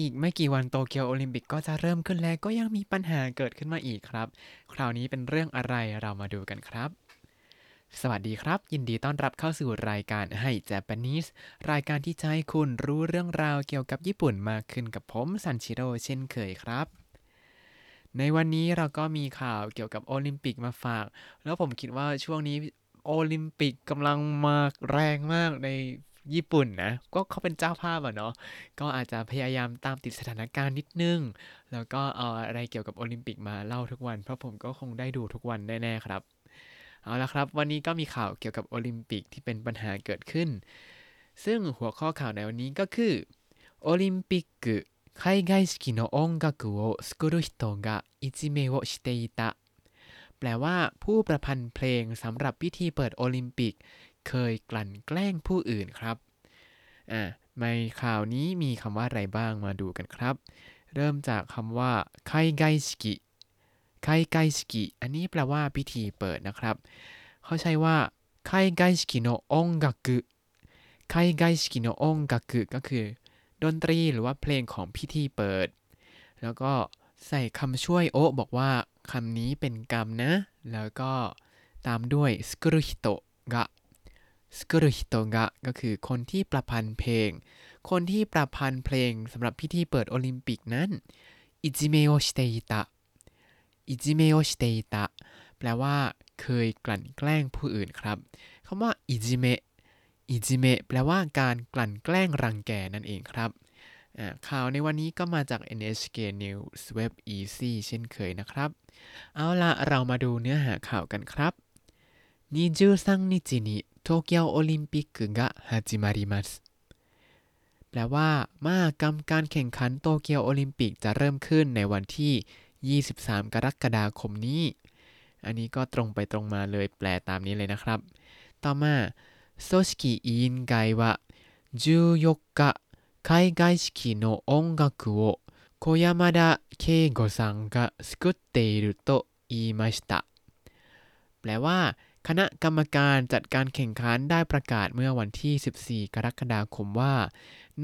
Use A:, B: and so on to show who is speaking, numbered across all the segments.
A: อีกไม่กี่วันโตเกียวโอลิมปิกก็จะเริ่มขึ้นแล้วก็ยังมีปัญหาเกิดขึ้นมาอีกครับ คราวนี้เป็นเรื่องอะไรเรามาดูกันครับ สวัสดีครับ ยินดีต้อนรับเข้าสู่รายการให้ Japanese รายการที่จะให้คุณรู้เรื่องราวเกี่ยวกับญี่ปุ่นมากขึ้นกับผมซันชิโร่เช่นเคยครับในวันนี้เราก็มีข่าวเกี่ยวกับโอลิมปิกมาฝาก แล้วผมคิดว่าช่วงนี้โอลิมปิกกำลังมาแรงมากใน ญี่ปุ่นนะ ก็เขาเป็นเจ้าภาพอะเนาะ ก็อาจจะพยายามตามติดสถานการณ์นิดนึง แล้วก็เอาอะไรเกี่ยวกับโอลิมปิกมาเล่าทุกวัน เพราะผมก็คงได้ดูทุกวันแน่ๆครับ เอาละครับ วันนี้ก็มีข่าวเกี่ยวกับโอลิมปิกที่เป็นปัญหาเกิดขึ้น ซึ่งหัวข้อข่าวในวันนี้ก็คือโอลิมปิก海外式の音楽を作る人がいじめをしていたแปลว่าผู้ประพันธ์เพลงสำหรับพิธีเปิดโอลิมปิก เคยกลั่นแกล้งผู้อื่นครับ อ่าในข่าวนี้มีคำว่าอะไรบ้างมาดูกันครับ เริ่มจากคำว่าไคไกชิกิไคไกชิกิอันนี้แปลว่าพิธีเปิดนะครับ เขาใช้ว่าไคไกชิกิโนองกักุไคไกชิกิโนองกักุก็คือ ดนตรีหรือว่าเพลงของพิธีเปิด แล้วก็ใส่คำช่วยโอบอกว่าคำนี้เป็นกรรมนะ แล้วก็ตามด้วย作る人が 作る人が ก็คือคนที่ประพันธ์เพลง คนที่ประพันธ์เพลงสำหรับพิธีเปิดโอลิมปิกนั้นいじめをしていた いじめをしていた แปลว่าเคยกลั่นแกล้งผู้อื่นครับคำว่า いじめ いじめ แปลว่าการกลั่นแกล้งรังแกนั่นเองครับข่าวในวันนี้ก็มาจาก NHK News Web Easy เช่นเคยนะครับ เอาละเรามาดูเนื้อหาข่าวกันครับ23日に東京オリンピックが始まりますแปลว่ามากรรมการแข่งขันโตเกียวโอลิมปิกจะเริ่มขึ้นในวันที่ 23 กรกฎาคมนี้ อันนี้ก็ตรงไปตรงมาเลยแปลตามนี้เลยนะครับ ต่อมา組織委員会は14日海外式の音楽を小山田圭吾さんが作っていると言いましたแปลว่า คณะกรรมการจัดการแข่งขันได้ประกาศเมื่อวันที่ 14 กรกฎาคมว่า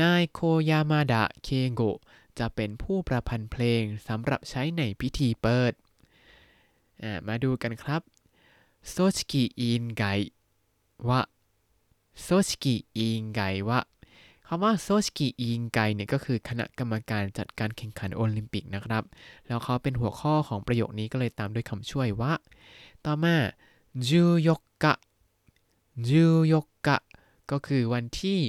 A: นายโคยามาดะ เคโกะ จะเป็นผู้ประพันธ์เพลงสำหรับใช้ในพิธีเปิด มาดูกันครับโซชิกิอินไกวะโซชิกิอินไกวะคำว่าโซชิกิอิงไกเนี่ยก็คือคณะกรรมการจัดการแข่งขันโอลิมปิกนะครับ แล้วเขาเป็นหัวข้อของประโยคนี้ก็เลยตามด้วยคำช่วยว่า ต่อมา จูยกกะจูยกกะก็คือวันที่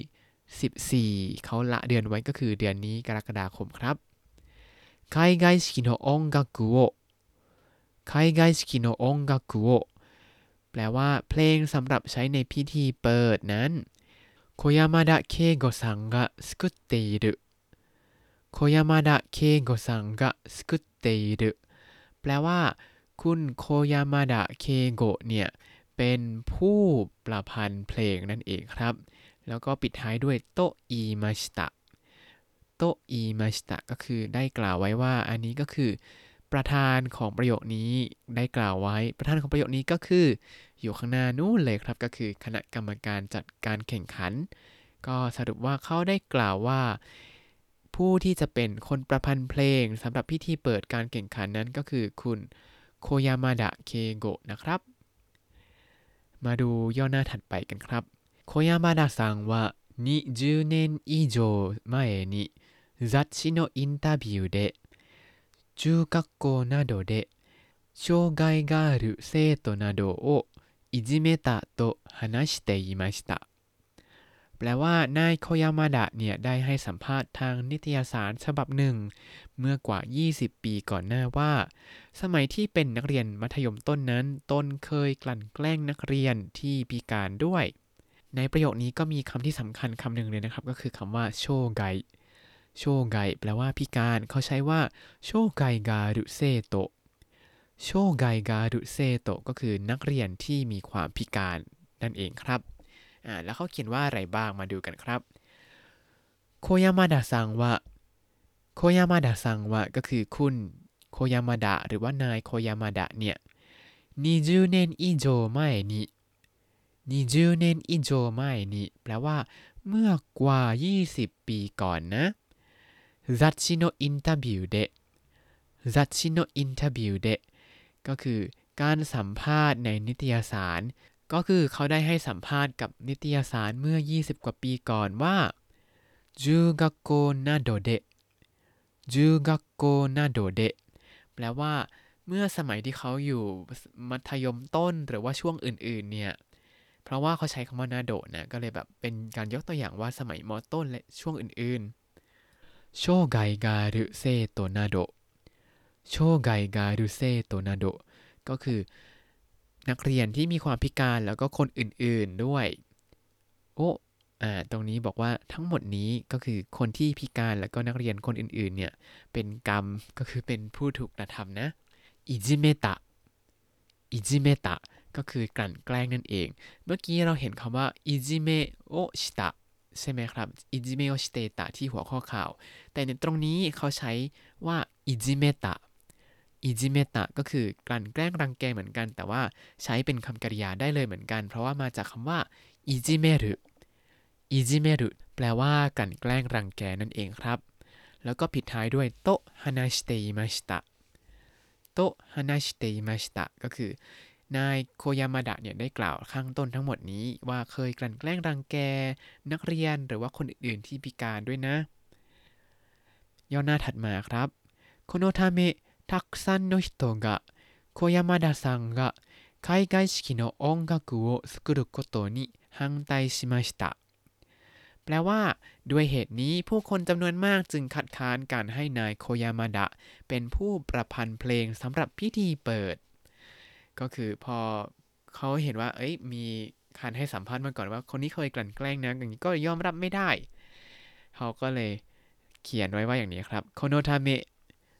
A: 14 เขาละเดือนไว้ก็คือเดือนนี้กรกฎาคมครับ海外式の音楽を海外式の音楽をแปลว่าเพลงสำหรับใช้ในพิธีเปิดนั้น小山田圭吾さんが作っている小山田圭吾さんが作っているแปลว่า คุณโคยามาดะเคโกะเนี่ยเป็นผู้ประพันธ์เพลงนั่นเองครับ แล้วก็ปิดท้ายด้วยโตอีมาชิตะโตอีมาชิตะก็คือได้กล่าวไว้ว่าอันนี้ก็คือประธานของประโยคนี้ได้กล่าวไว้ ประธานของประโยคนี้ก็คือ อยู่ข้างหน้านู้นเลยครับ ก็คือคณะกรรมการจัดการแข่งขัน ก็สรุปว่าเขาได้กล่าวว่า ผู้ที่จะเป็นคนประพันธ์เพลงสำหรับพิธีเปิดการแข่งขันนั้นก็คือคุณ โคยามาดะเคโกะนะครับ มาดูย่อหน้าถัดไปกันครับโคยามาดะซังว่า20年以上前に雑誌のインタビューで中学校などで障害がある生徒などをいじめたと話していました แปลว่านายโคยามาดะเนี่ยได้ให้สัมภาษณ์ทางนิตยสารฉบับหนึ่ง เมื่อกว่า 20 ปีก่อนหน้าว่า สมัยที่เป็นนักเรียนมัธยมต้นนั้นตนเคยกลั่นแกล้งนักเรียนที่พิการด้วย ในประโยคนี้ก็มีคำที่สำคัญคำหนึ่งเลยนะครับ ก็คือคำว่าโชไกโชไกแปลว่าพิการเขาใช้ว่าโชไกกาดุเซโตโชไกกาดุเซโตก็คือนักเรียนที่มีความพิการนั่นเองครับ อ่าแล้วเขาเขียนว่าอะไรบ้างมาดูกันครับโคยามาดะซังวะโคยามาดะซังวะก็คือคุณโคยามาดะหรือว่านายโคยามาดะเนี่ย20เนนอิโจไม่20เนนอิโจไม่แปลว่าเมื่อกว่า 20 ปีก่อนนะ雑誌のインタビューで 雑誌のインタビューで ก็คือการสัมภาษณ์ในนิตยสาร ก็คือเขาได้ให้สัมภาษณ์กับนิตยสารเมื่อ 20 กว่าปีก่อนว่า中学校などでจูกักโกนาโดเดแปลว่าเมื่อสมัยที่เขาอยู่มัธยมต้นหรือว่าช่วงอื่นๆเนี่ย เพราะว่าเขาใช้คำว่านาโดนะ ก็เลยแบบเป็นการยกตัวอย่างว่าสมัยมต้นและช่วงอื่นๆ โชไกกาลุเซโตนาโด โชไกกาลุเซโตนาโด ก็คือ นักเรียนที่มีความพิการแล้วก็คนอื่นๆด้วย โอ้อ่าตรงนี้บอกว่าทั้งหมดนี้ก็คือคนที่พิการแล้วก็นักเรียนคนอื่นๆเนี่ยเป็นกรรมก็คือเป็นผู้ถูกกระทำนะอิจิเมตะอิจิเมตะก็คือกลั่นแกล้งนั่นเอง เมื่อกี้เราเห็นคำว่าอิจิเมโอชิตะใช่ไหมครับอิจิเมโอชิเตตะที่หัวข้อข่าว แต่ในตรงนี้เขาใช้ว่าอิจิเมตะ อิจิเมตะก็คือกลั่นแกล้งรังแกเหมือนกัน แต่ว่าใช้เป็นคำกริยาได้เลยเหมือนกัน เพราะว่ามาจากคำว่าอิจิเมรุอิจิเมรุแปลว่ากลั่นแกล้งรังแกนั่นเองครับ แล้วก็ปิดท้ายด้วยโตฮานาชิเตอิมาชิตะโตฮานาชิเตอิมาชิตะก็คือนายโคยามาดะเนี่ยได้กล่าวข้างต้นทั้งหมดนี้ว่าเคยกลั่นแกล้งรังแก นักเรียนหรือว่าคนอื่นๆที่พิการด้วยนะ ย่อหน้าถัดมาครับโคโนทาเมะ たくさんの人が小山田さんが海外式の音楽を作ることに反対しましたแปลว่า ด้วยเหตุนี้ผู้คนจำนวนมากจึงคัดค้านการให้นายโคยามาดะเป็นผู้ประพันธ์เพลงสำหรับพิธีเปิด ก็คือพอเขาเห็นว่า เอ้ย มีการให้สัมภาษณ์มาก่อนว่า คนนี้เคยกลั่นแกล้งนะอย่างนี้ก็ยอมรับไม่ได้ เขาก็เลยเขียนไว้ว่าอย่างนี้ครับโคโนทาเมะ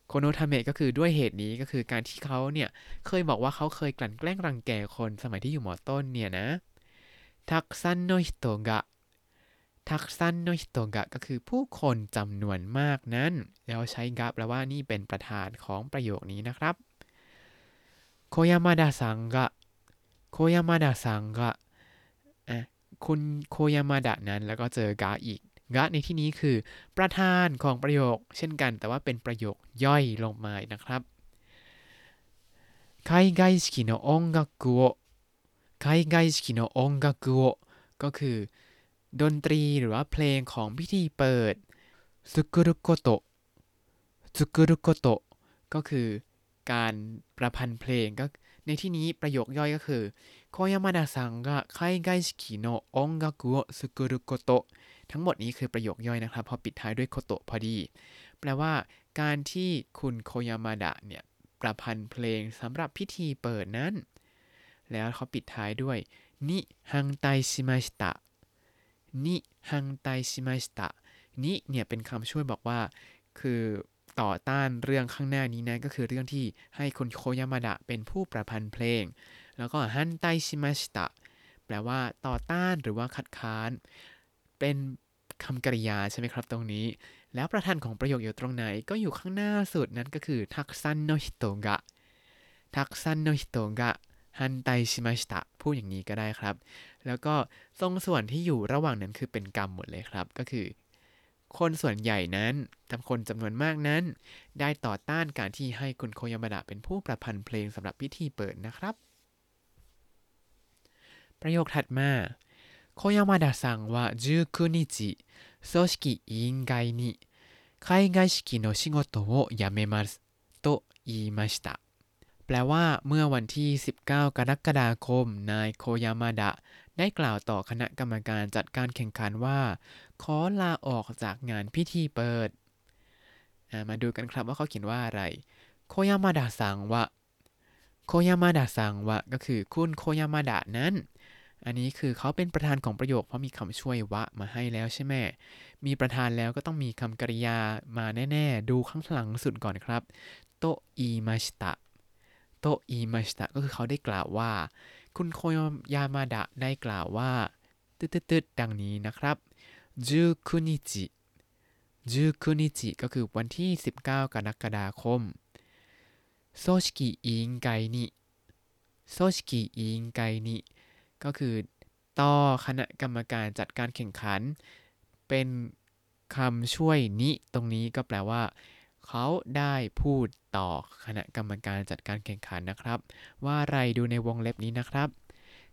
A: โคโนทาเมะก็คือด้วยเหตุนี้ก็คือการที่เขาเนี่ยเคยบอกว่าเขาเคยกลั่นแกล้งรังแกคนสมัยที่อยู่หมอต้นเนี่ยนะたくさんの人が たくさんの人が ก็คือผู้คนจำนวนมากนั้น แล้วใช้ が แปลว่านี่เป็นประธานของประโยคนี้นะครับ小山田さんが 小山田さんがอะคุณโคยามาดะนั้นแล้วก็เจอกะอีก กะในที่นี้คือประธานของประโยคเช่นกัน แต่ว่าเป็นประโยคย่อยลงมานะครับ海外式の音楽を海外式の音楽をก็คือ ดนตรีหรือว่าเพลงของพิธีเปิดสุกุรุโกโตสุกุรุโกโตก็คือการประพันธ์เพลงก็ในที่นี้ประโยคย่อยก็คือ โคยามาดะซังが海外式の音楽を作ることทั้งหมดนี้คือประโยคย่อยนะครับพอปิดท้ายด้วยโคโตะพอดี แปลว่า การที่คุณโคยามาดะเนี่ยประพันธ์เพลงสำหรับพิธีเปิดนั้น แล้วเขาปิดท้ายด้วยนิฮังไตชิมาชิตะนิฮังไตชิมาชิตะนิเนี่ยเป็นคำช่วยบอกว่า คือต่อต้านเรื่องข้างหน้านี้นะก็คือเรื่องที่ให้คุณโคยามาดะเป็นผู้ประพันธ์เพลง แล้วก็反対しました แปลว่าต่อต้านหรือว่าคัดค้าน เป็นคำกริยาใช่ไหมครับตรงนี้ แล้วประธานของประโยคอยู่ตรงไหนก็อยู่ข้างหน้าสุดนั้นก็คือたくさんの人が たくさんの人が反対しました พูดอย่างนี้ก็ได้ครับ แล้วก็ตรงส่วนที่อยู่ระหว่างนั้นคือเป็นกรรมหมดเลยครับ ก็คือ คนส่วนใหญ่นั้นจำคนจำนวนมากนั้น ได้ต่อต้านการที่ให้คุณโคยามาดะเป็นผู้ประพันธ์เพลงสำหรับพิธีเปิดนะครับ ประโยคถัดมา小山田さんは19日、組織委員会に海外式の仕事を辞めますと言いました แปลว่าเมื่อวันที่ 19 กรกฎาคม นายโคยามาดะได้กล่าวต่อคณะกรรมการจัดการแข่งขันว่า ขอลาออกจากงานพิธีเปิด มาดูกันครับว่าเขาเขียนว่าอะไร โคยามาดะสังวะ โคยามาดะสังวะก็คือคุณโคยามาดะนั้น อันนี้คือเขาเป็นประธานของประโยค เพราะมีคำช่วยวะมาให้แล้วใช่ไหมมีประธานแล้วก็ต้องมีคำกริยามาแน่ ๆ ดูข้างหลังสุดก่อนครับโตอีมาชิตะโตอีมาชิตะก็คือเขาได้กล่าวว่า คุณโคยามาดะได้กล่าวว่าตืดๆดังนี้นะครับจูคุนิจิจูคุนิจิก็คือวันที่ 19 กรกฎาคมโซชิกิอิงไกนิโซชิกิอิงไกนิ ก็คือต่อคณะกรรมการจัดการแข่งขัน เป็น คำช่วยนิตรงนี้ก็แปลว่า เขาได้พูดต่อคณะกรรมการจัดการแข่งขันนะครับ ว่าอะไรดูในวงเล็บนี้นะครับ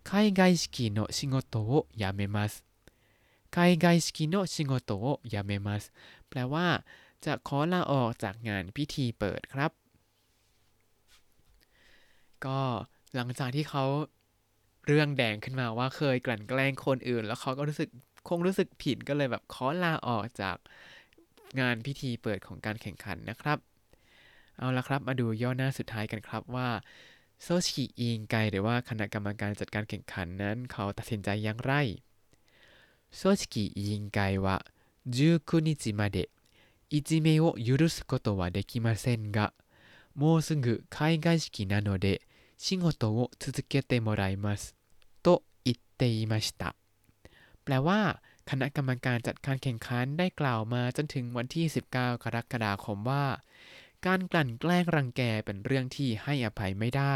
A: 海外式の仕事を辞めます海外式の仕事を辞めますแปลว่า จะขอลาออกจากงานพิธีเปิดครับ ก็หลังจากที่เขา เรื่องแดงขึ้นมาว่าเคยกลั่นแกล้งคนอื่น แล้วเขาก็รู้สึกคงรู้สึกผิดก็เลยแบบขอลาออกจากงานพิธีเปิดของการแข่งขันนะครับ เอาละครับมาดูย่อหน้าสุดท้ายกันครับว่าโซชิอิงไกหรือว่าคณะกรรมการจัดการแข่งขันนั้น เขาตัดสินใจอย่างไรโซชิอิงไกは19日までいじめを許すことはできませんがもうすぐ開会式なので 仕事を続けてもらいますと言っていましたแปลว่า คณะกรรมการจัดการแข่งขันได้กล่าวมาจนถึงวันที่ 19 กรกฎาคมว่า การกลั่นแกล้งรังแกเป็นเรื่องที่ให้อภัยไม่ได้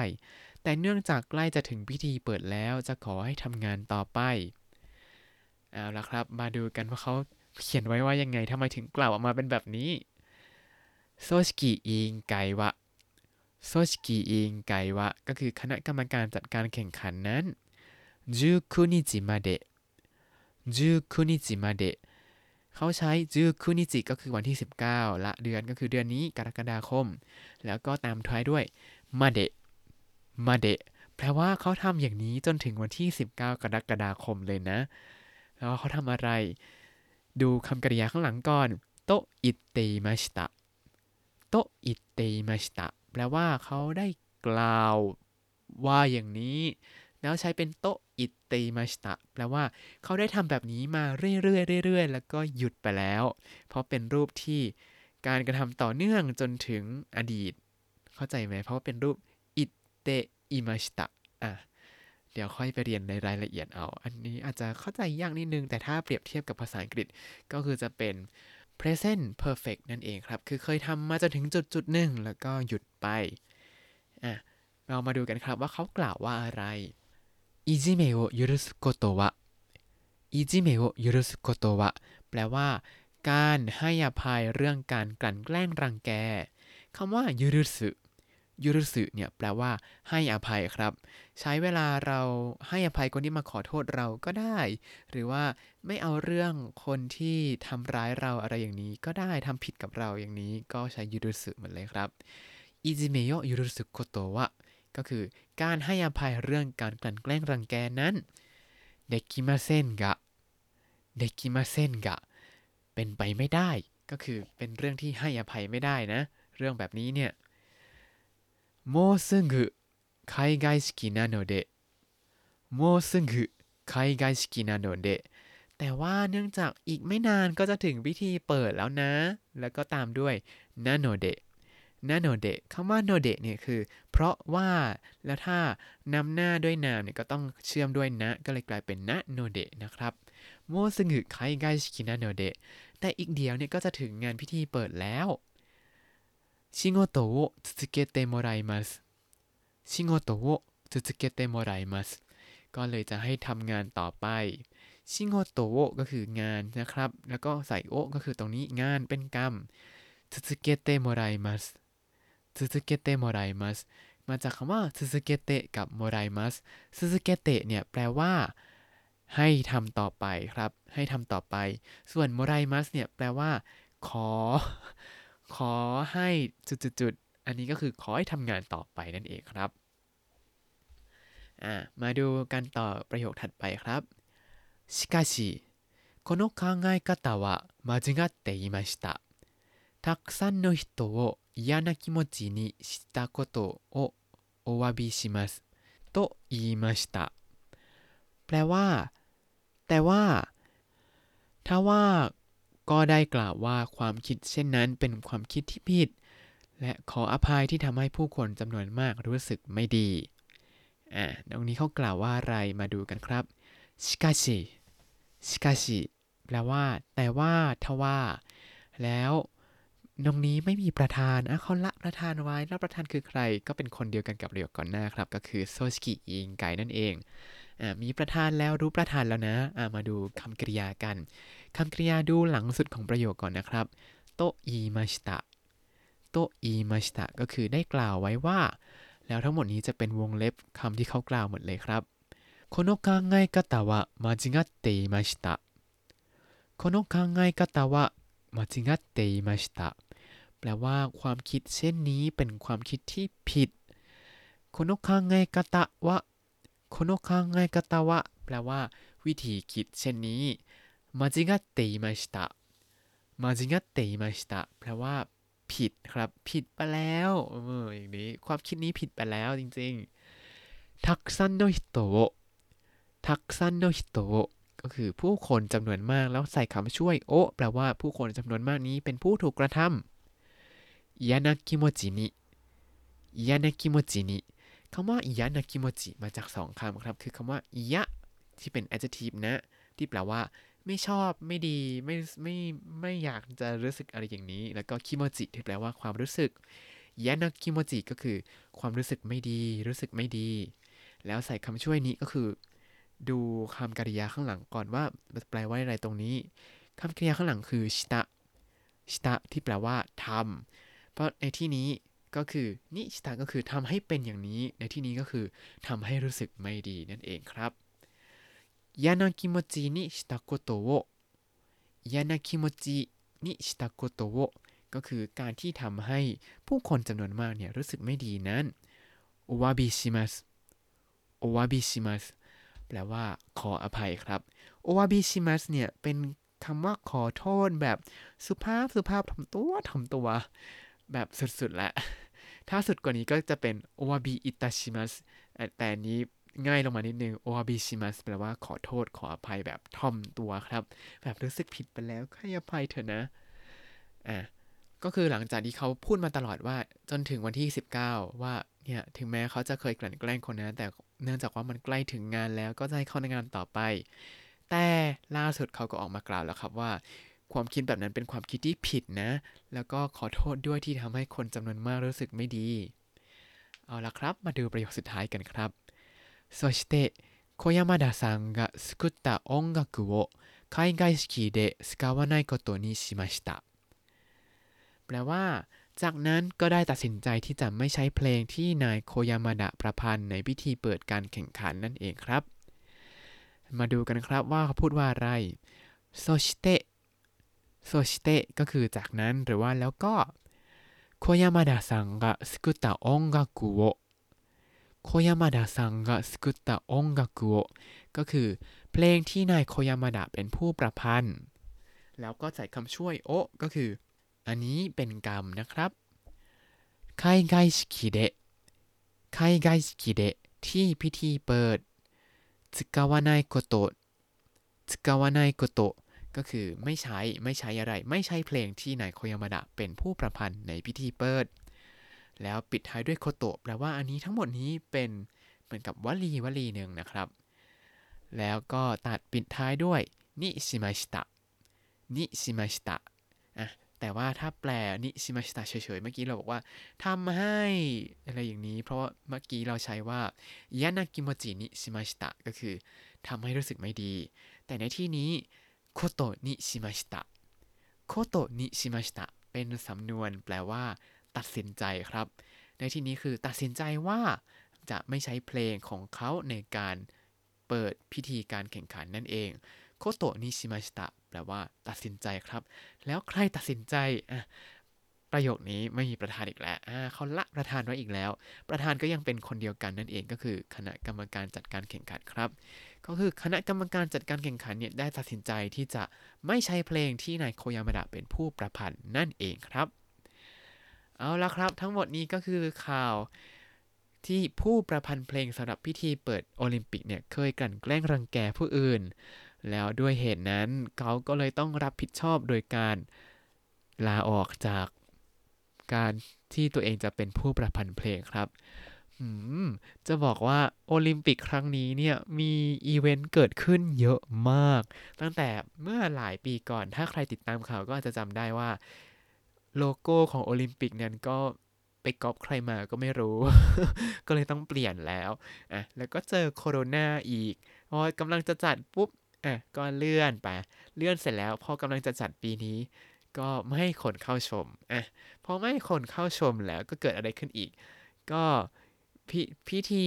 A: แต่เนื่องจากใกล้จะถึงพิธีเปิดแล้วจะขอให้ทำงานต่อไป เอาละครับ มาดูกันว่าเขาเขียนไว้ว่ายังไงทำไมถึงกล่าวออกมาเป็นแบบนี้โซชิกิอิงไกวะ โซชิกิอิงไกวะก็คือคณะกรรมการจัดการแข่งขันนั้น19คุนิจิมาเดะจูมาเดเขาใช้19คุก็คือวันที่ 19 ละเดือนก็คือเดือนนี้กรกฎาคม แล้วก็ตามท้ายด้วยมาเดมาเดแปลว่าเขาทำอย่างนี้จนถึงวันที่ 19 กรกฎาคมเลยนะ แล้วเขาทำอะไร ดูคำกริยาข้างหลังก่อนโตอิเตมาชิตะโตอิเตมาชิตะ แปลว่าเขาได้กล่าวว่าอย่างนี้ แล้วใช้เป็นโตอิเตมาชตะแปลว่าเขาได้ทำแบบนี้มาเรื่อยๆเรื่อยๆ แล้วก็หยุดไปแล้ว เพราะเป็นรูปที่การกระทำต่อเนื่องจนถึงอดีต เข้าใจไหม เพราะว่าเป็นรูปอิเตอิมาชตะอะเดี๋ยวค่อยไปเรียนในรายละเอียดเอา อันนี้อาจจะเข้าใจยากนิดนึง แต่ถ้าเปรียบเทียบกับภาษาอังกฤษก็คือจะเป็น present perfect นั่นเองครับ คือเคยทำมาจนถึงจุดจุดหนึ่งแล้วก็หยุดไป อ่ะ เรามาดูกันครับว่าเขากล่าวว่าอะไรいじめを許すことはいじめを許すことはแปลว่า การให้อภัยเรื่องการกลั่นแกล้งรังแกคำว่ายุรุสึ ยุรุสึเนี่ยแปลว่าให้อภัยครับ ใช้เวลาเราให้อภัยคนที่มาขอโทษเราก็ได้ หรือว่าไม่เอาเรื่องคนที่ทำร้ายเราอะไรอย่างนี้ ก็ได้ทำผิดกับเราอย่างนี้ ก็ใช้ยุรุสึเหมือนเลยครับอิจิเมโยยุรุสึโกโตวะก็คือการให้อภัยเรื่องการกลั่นแกล้งรังแกนั้นเดกิมาเซนกะเดกิมาเซนกะเป็นไปไม่ได้ ก็คือเป็นเรื่องที่ให้อภัยไม่ได้นะ เรื่องแบบนี้เนี่ย もうすぐ海外式なのでもうすぐ海外式なのでแต่ว่าเนื่องจากอีกไม่นานก็จะถึงพิธีเปิดแล้วนะ แล้วก็ตามด้วยนาโนเดะนาโนเดะคำว่าโนเดะเนี่ยคือ เพราะว่าแล้วถ้านำหน้าด้วยนามเนี่ยก็ต้องเชื่อมด้วยนะ ก็เลยกลายเป็นนะโนเดะนะครับโมซึงึไคไกชิกินาโนเดะแต่อีกเดียวเนี่ยก็จะถึงงานพิธีเปิดแล้ว ชิโงโตะ続けてもらいますชิโงโตะ続けてもらいますก็เลยจะให้ทำงานต่อไปชิโงโตะก็คืองานนะครับ แล้วก็ใส่โอก็คือตรงนี้งานเป็นกรรม続けてもらいます続けてもらいますมาจากคำว่า続けてกับโมไรมัส続けてเนี่ยแปลว่า ให้ทำต่อไปครับ ให้ทำต่อไป ส่วนโมไรมัสเนี่ยแปลว่า ขอ ขอให้จุดๆอันนี้ก็คือขอให้ทำงานต่อไปนั่นเองครับอ่ามาดูกันต่อประโยคถัดไปครับしかしこの考え方は間違っていましたたくさんの人を嫌な気持ちにしたことをお詫びしますと言いましたแปลว่า แต่ว่า ถ้าว่า ก็ได้กล่าวว่าความคิดเช่นนั้นเป็นความคิดที่ผิด และขออภัยที่ทำให้ผู้คนจำนวนมากรู้สึกไม่ดีอ่าตรงนี้เขากล่าวว่าอะไรมาดูกันครับชิกาชิชิกาชิแปลว่า แต่ว่าทว่า แล้วตรงนี้ไม่มีประธานอะเขาละประธานไว้แล้วประธานคือใคร ก็เป็นคนเดียวกันกับประโยคก่อนหน้าครับ ก็คือโซชิกิอิงไกนั่นเองอ่ามีประธานแล้วรู้ประธานแล้วนะอ่ามาดูคำกริยากัน คำกริยาดูหลังสุดของประโยคก่อนนะครับโตอีมาชิตะโตอีมาชิตะก็คือได้กล่าวไว้ว่า แล้วทั้งหมดนี้จะเป็นวงเล็บคำที่เขากล่าวหมดเลยครับこの考え方は間違っていましたこの考え方は間違っていましたแปลว่าความคิดเช่นนี้เป็นความคิดที่ผิดこの考え方はこの考え方はแปลว่า วิธีคิดเช่นนี้ มาจิงะเตยมาสตะ間違っていました แปลว่า ผิดครับ ผิดไปแล้วเอออย่างนี้ ความคิดนี้ผิดไปแล้วจริงๆたくさんの人 たくさんの人 ก็คือผู้คนจำนวนมากแล้วใส่คำช่วย を แปลว่าผู้คนจำนวนมากนี้เป็นผู้ถูกกระทำ嫌な気持ちに 嫌な気持ちに คำว่า 嫌な気持ち มาจากสองคำครับ คือคำว่ายะที่เป็น adjective นะ ที่แปลว่า ไม่ชอบไม่ดีไม่ไม่ไม่อยากจะรู้สึกอะไรอย่างนี้ แล้วก็คิโมจิที่แปลว่าความรู้สึกยานาคิโมจิก็คือ ความรู้สึกไม่ดี รู้สึกไม่ดี แล้วใส่คำช่วยนี้ก็คือ ดูคำกริยาข้างหลังก่อนว่าแปลว่าอะไรตรงนี้คำกริยาข้างหลังคือชิตะชิตะที่แปลว่าทำเพราะในที่นี้ก็คือนิชิตะก็คือทำให้เป็นอย่างนี้ ในที่นี้ก็คือทำให้รู้สึกไม่ดีนั่นเองครับ 嫌な気持ちにしたことを嫌な気持ちにしたことをก็คือการที่ทำให้ผู้คนจำนวนมากเนี่ยรู้สึกไม่ดีนั้นโอวาบิชิมัสโอวาบิชิมัสแปลว่า ขออภัยครับโอวาบิชิมัสเนี่ยเป็นคำว่าขอโทษแบบสุภาพสุภาพทำตัวทำตัว แบบสุดๆแหละ ถ้าสุดกว่านี้ก็จะเป็นโอวาบิอิตาชิมัสแต่นี้ ง่ายลงมานิดนึงโอวาบิชิมัสแปลว่าขอโทษขออภัยแบบท่อมตัวครับ แบบรู้สึกผิดไปแล้วให้อภัยเถอะนะอะก็คือหลังจากที่เขาพูดมาตลอดว่าจนถึงวันที่ 19 ว่าเนี่ยถึงแม้เขาจะเคยกลั่นแกล้งคนนะแต่เนื่องจากว่ามันใกล้ถึงงานแล้วก็จะให้เข้าในงานต่อไป แต่ล่าสุดเขาก็ออกมากล่าวแล้วครับว่า ความคิดแบบนั้นเป็นความคิดที่ผิดนะ แล้วก็ขอโทษด้วยที่ทำให้คนจำนวนมากรู้สึกไม่ดี เอาละครับ มาดูประโยคสุดท้ายกันครับ そして小山田さんが作った音楽を海外式で使わないことにしましたแปลว่า จากนั้นก็ได้ตัดสินใจที่จะไม่ใช้เพลงที่นายโคยามาดะประพันธ์ในพิธีเปิดการแข่งขันนั่นเองครับ มาดูกันครับว่าเขาพูดว่าอะไรโซชิเตะโซชิเตะก็คือจากนั้นหรือว่าแล้วก็โคยามาดะซังが作った音楽をโ โคยามาดะซังกะสกุตตะองกะกุโอก็คือเพลงที่นายโคยามาดะเป็นผู้ประพันธ์ แล้วก็ใส่คำช่วยโอก็คือ อันนี้เป็นกรรมนะครับไคไกชิกิเดะไคไกชิกิเดะที่พิธีเปิดสึกาวานายโกโตะสกาวานายโกโตะก็คือไม่ใช้ไม่ใช้อะไร ไม่ใช้เพลงที่นายโคยามาดะเป็นผู้ประพันธ์ในพิธีเปิด แล้วปิดท้ายด้วยโคโตะแปลว่าอันนี้ทั้งหมดนี้เป็นเหมือนกับวลีวลีหนึ่งนะครับ แล้วก็ตัดปิดท้ายด้วยนิชิมาชิตะนิชิมาชิตะอะแต่ว่าถ้าแปลนิชิมาชิตะเฉยๆ เมื่อกี้เราบอกว่าทำให้อะไรอย่างนี้ เพราะเมื่อกี้เราใช้ว่ายานากิโมจินิชิมาชิตะก็คือทำให้รู้สึกไม่ดี แต่ในที่นี้โคโตะนิชิมาชิตะโคโตะนิชิมาชิตะเป็นสำนวนแปลว่า ตัดสินใจครับ ในที่นี้คือตัดสินใจว่าจะไม่ใช้เพลงของเขาในการเปิดพิธีการแข่งขันนั่นเองโคโตะนิชิมาชิตะแปลว่าตัดสินใจครับ แล้วใครตัดสินใจประโยคนี้ไม่มีประธานอีกแล้วเขาละประธานไว้อีกแล้ว ประธานก็ยังเป็นคนเดียวกันนั่นเองก็คือคณะกรรมการจัดการแข่งขันครับ ก็คือคณะกรรมการจัดการแข่งขันเนี่ยได้ตัดสินใจที่จะไม่ใช้เพลงที่นายโคยามาดะเป็นผู้ประพันธ์นั่นเองครับ เอาละครับ ทั้งหมดนี้ก็คือข่าวที่ผู้ประพันธ์เพลงสำหรับพิธีเปิดโอลิมปิกเนี่ยเคยกลั่นแกล้งรังแกผู้อื่น แล้วด้วยเหตุนั้นเขาก็เลยต้องรับผิดชอบโดยการลาออกจากการที่ตัวเองจะเป็นผู้ประพันธ์เพลงครับจะบอกว่าโอลิมปิกครั้งนี้เนี่ยมีอีเวนต์เกิดขึ้นเยอะมาก ตั้งแต่เมื่อหลายปีก่อนถ้าใครติดตามข่าวก็อาจจะจำได้ว่า โลโก้ของโอลิมปิกนั้นก็ไปก๊อปใครมาก็ไม่รู้ ก็เลยต้องเปลี่ยนแล้วอะแล้วก็เจอโคโรนาอีกพอกำลังจะจัดปุ๊บอะก็เลื่อนไป เลื่อนเสร็จแล้วพอกำลังจะจัดปีนี้ ก็ไม่ให้คนเข้าชมอะพอไม่ให้คนเข้าชมแล้วก็เกิดอะไรขึ้นอีก ก็พิพิธี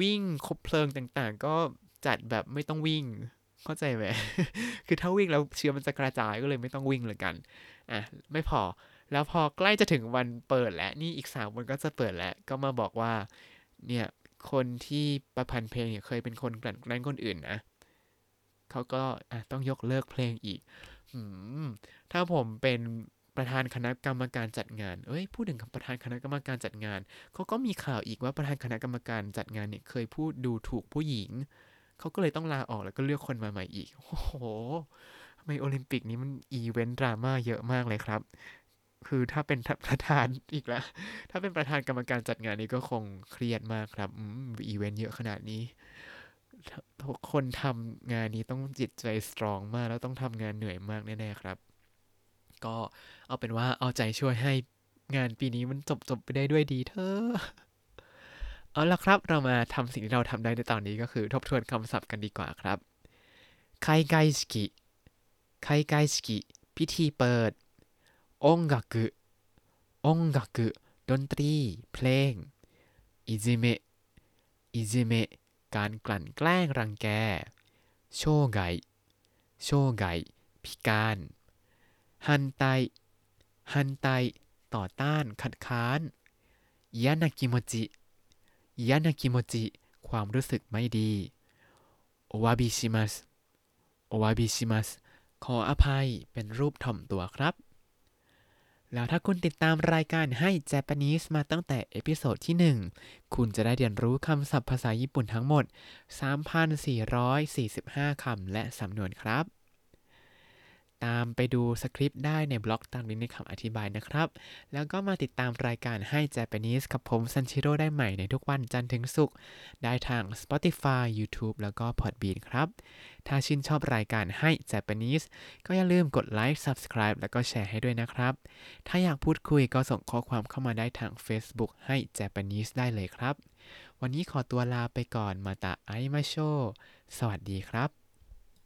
A: วิ่งคบเพลิงต่างๆ ก็จัดแบบไม่ต้องวิ่งเข้าใจไหม คือถ้าวิ่งแล้วเชื้อมันจะกระจายก็เลยไม่ต้องวิ่งเลยกัน อะ ไม่พอ แล้วพอใกล้จะถึงวันเปิดแล้วนี่อีกสามวันก็จะเปิดแล้ว ก็มาบอกว่า เนี่ยคนที่ประพันธ์เพลงเนี่ยเคยเป็นคนกลั่นแกล้งคนอื่นนะเขาก็ต้องยกเลิกเพลงอีกอถ้าผมเป็นประธานคณะกรรมการจัดงาน เอ้ย พูดถึงประธานคณะกรรมการจัดงาน เขาก็มีข่าวอีกว่าประธานคณะกรรมการจัดงานเนี่ยเคยพูดดูถูกผู้หญิง เขาก็เลยต้องลาออกแล้วก็เลือกคนมาใหม่อีก โอ้โหทำไมโอลิมปิกนี้มันอีเวนต์ดราม่าเยอะมากเลยครับ คือถ้าเป็นประธานอีกแล้ว ถ้าเป็นประธานกรรมการจัดงานนี้ก็คงเครียดมากครับอืมอีเวนต์เยอะขนาดนี้ทุกคนทำงานนี้ต้องจิตใจสตรองมาก แล้วต้องทำงานเหนื่อยมากแน่ๆครับ ก็เอาเป็นว่าเอาใจช่วยให้งานปีนี้มันจบจบไปได้ด้วยดีเถอะเอาละครับ เรามาทำสิ่งที่เราทำได้ในตอนนี้ก็คือ ทบทวนคำศัพท์กันดีกว่าครับไคไกสกิไคไกสกิพิธีเปิด องกักองกักดนตรี เพลง อิจิเมะอิจิเมะการกลั่นแกล้งรังแก โชไกโชไกพิการ ฮันไต ฮันไต ต่อต้านคัดค้านยานากิโมจิยานากิโมจิ ความรู้สึกไม่ดี お詫びします お詫びします ขออภัย เป็นรูปถ่อมตัวครับ แล้วถ้าคุณติดตามรายการให้ Japanese มาตั้งแต่ episode ที่ 1 คุณจะได้เรียนรู้คำศัพท์ภาษาญี่ปุ่นทั้งหมด 3,445 คำและสำนวนครับ ตามไปดูสคริปต์ได้ในบล็อกตามลิงก์ในคำอธิบายนะครับ แล้วก็มาติดตามรายการให้ Japanese กับผมซันชิโร่ได้ใหม่ในทุกวันจันทร์ถึงศุกร์ได้ทาง Spotify YouTube แล้วก็ Podbean ครับ ถ้าชื่นชอบรายการให้ Japanese ก็อย่าลืมกดไลค์ Subscribe แล้วก็แชร์ให้ด้วยนะครับ ถ้าอยากพูดคุยก็ส่งข้อความเข้ามาได้ทาง Facebook ให้ Japanese ได้เลยครับ วันนี้ขอตัวลาไปก่อนมาตาไอมาโช สวัสดีครับ